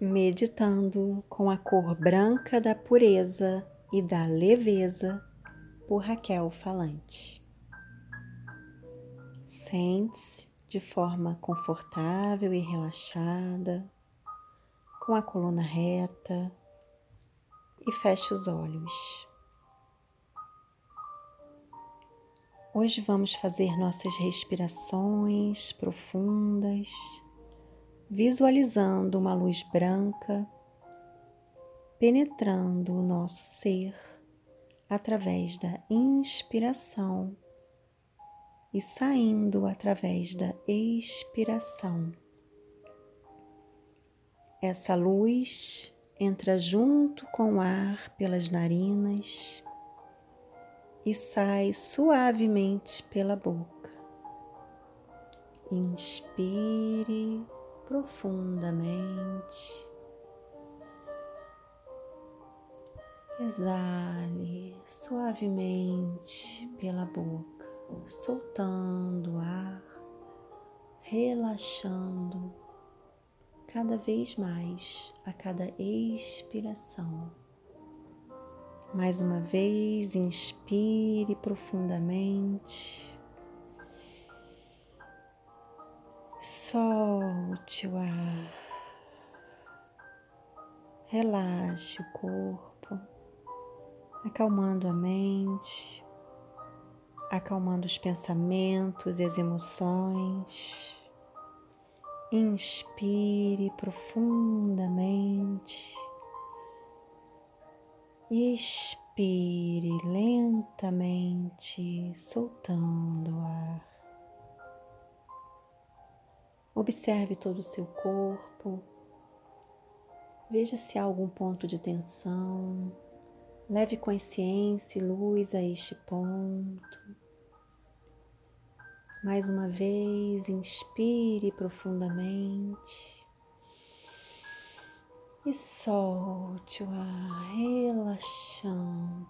Meditando com a cor branca da pureza e da leveza, por Raquel Falante. Sente-se de forma confortável e relaxada, com a coluna reta e feche os olhos. Hoje vamos fazer nossas respirações profundas visualizando uma luz branca penetrando o nosso ser através da inspiração e saindo através da expiração. Essa luz entra junto com o ar pelas narinas e sai suavemente pela boca. Inspire profundamente. Exale suavemente pela boca, soltando o ar, relaxando cada vez mais a cada expiração. Mais uma vez, inspire profundamente. Solte o ar. Relaxe o corpo, acalmando a mente, acalmando os pensamentos e as emoções. Inspire profundamente. Expire lentamente, soltando o ar. Observe todo o seu corpo. Veja se há algum ponto de tensão. Leve consciência e luz a este ponto. Mais uma vez, inspire profundamente e solte o ar, relaxando.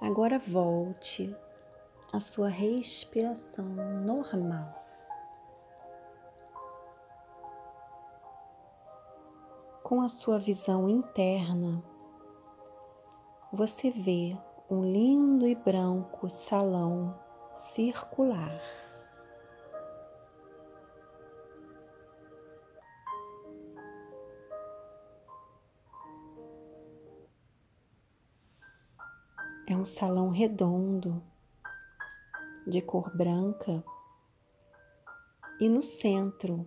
Agora volte a sua respiração normal. Com a sua visão interna, você vê um lindo e branco salão circular. É um salão redondo de cor branca e no centro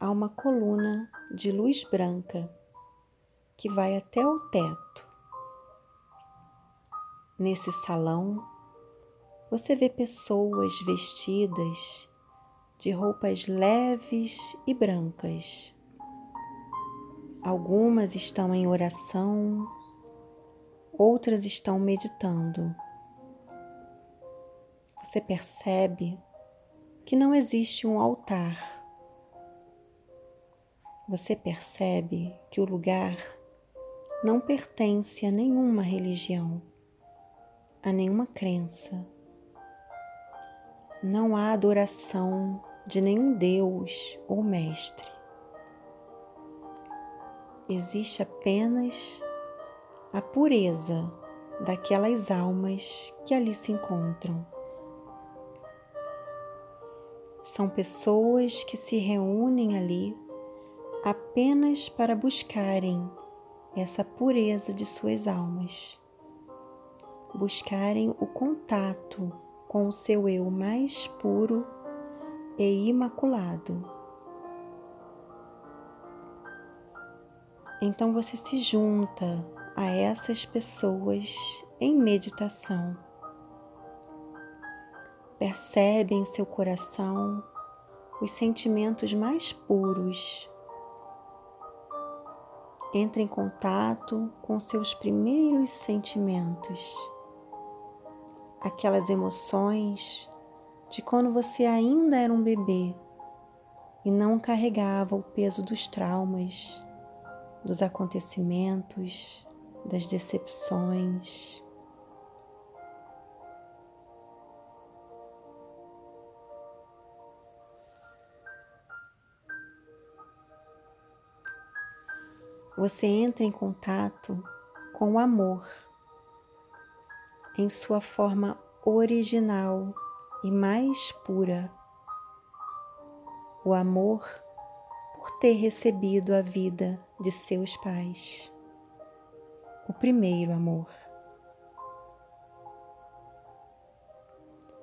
há uma coluna de luz branca que vai até o teto. Nesse salão, você vê pessoas vestidas de roupas leves e brancas. Algumas estão em oração, outras estão meditando você percebe que não existe um altar. Você percebe que o lugar não pertence a nenhuma religião, a nenhuma crença. Não há adoração de nenhum Deus ou Mestre. Existe apenas a pureza daquelas almas que ali se encontram. São pessoas que se reúnem ali apenas para buscarem essa pureza de suas almas, buscarem o contato com o seu eu mais puro e imaculado. Então você se junta a essas pessoas em meditação Percebe em seu coração os sentimentos mais puros. Entre em contato com seus primeiros sentimentos, aquelas emoções de quando você ainda era um bebê e não carregava o peso dos traumas, dos acontecimentos, das decepções. Você entra em contato com o amor em sua forma original e mais pura. O amor por ter recebido a vida de seus pais. O primeiro amor.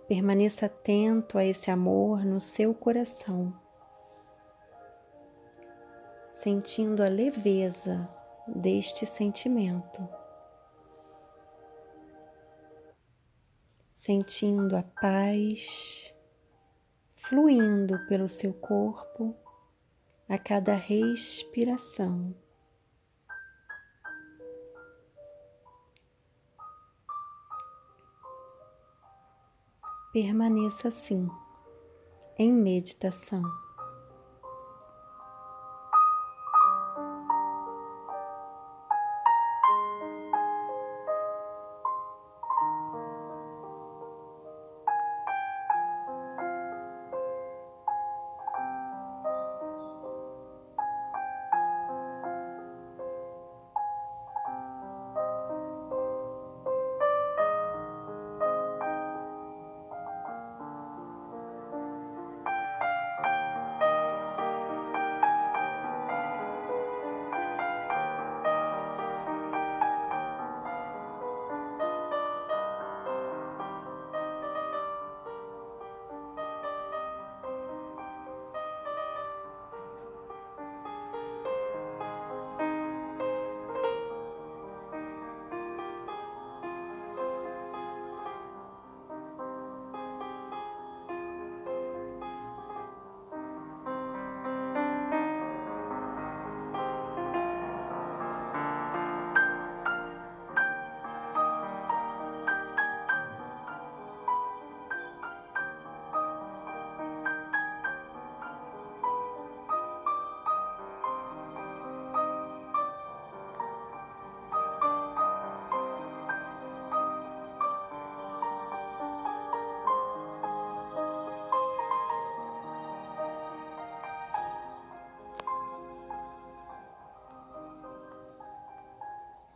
Permaneça atento a esse amor no seu coração, sentindo a leveza deste sentimento, sentindo a paz fluindo pelo seu corpo a cada respiração. Permaneça assim, em meditação.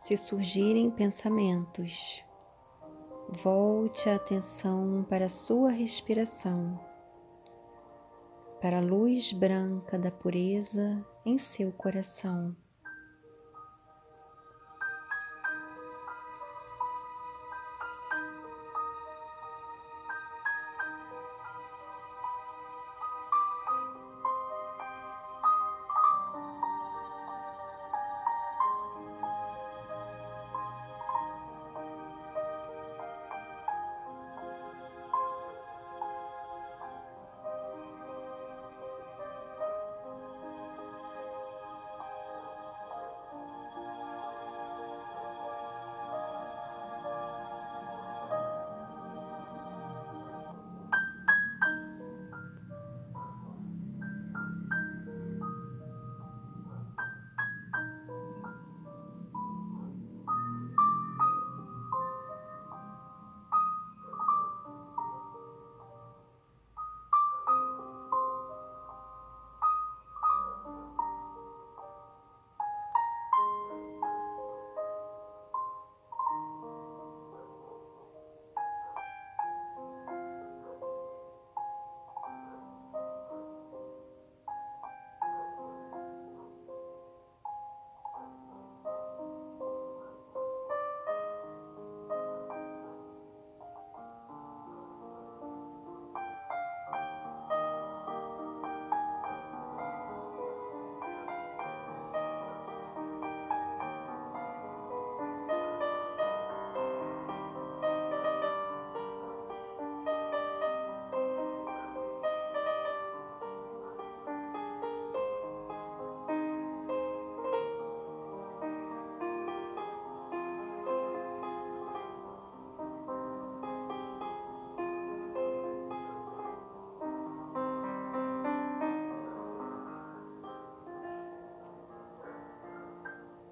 Se surgirem pensamentos, volte a atenção para a sua respiração, para a luz branca da pureza em seu coração.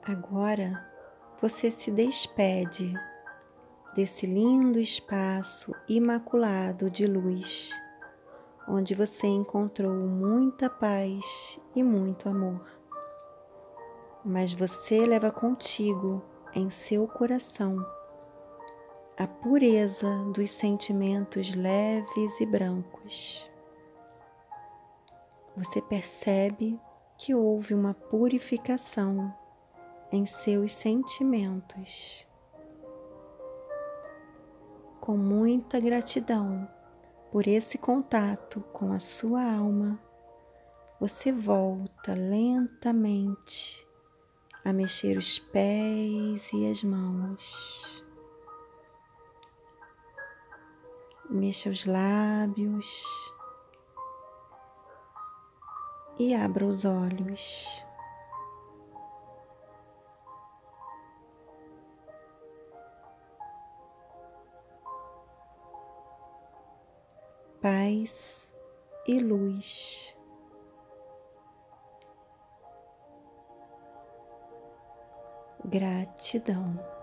Agora você se despede desse lindo espaço imaculado de luz, onde você encontrou muita paz e muito amor. mas você leva contigo em seu coração a pureza dos sentimentos leves e brancos. Você percebe que houve uma purificação em seus sentimentos. Com muita gratidão por esse contato com a sua alma, você volta lentamente a mexer os pés e as mãos. Mexa os lábios e abra os olhos. Paz e luz. Gratidão.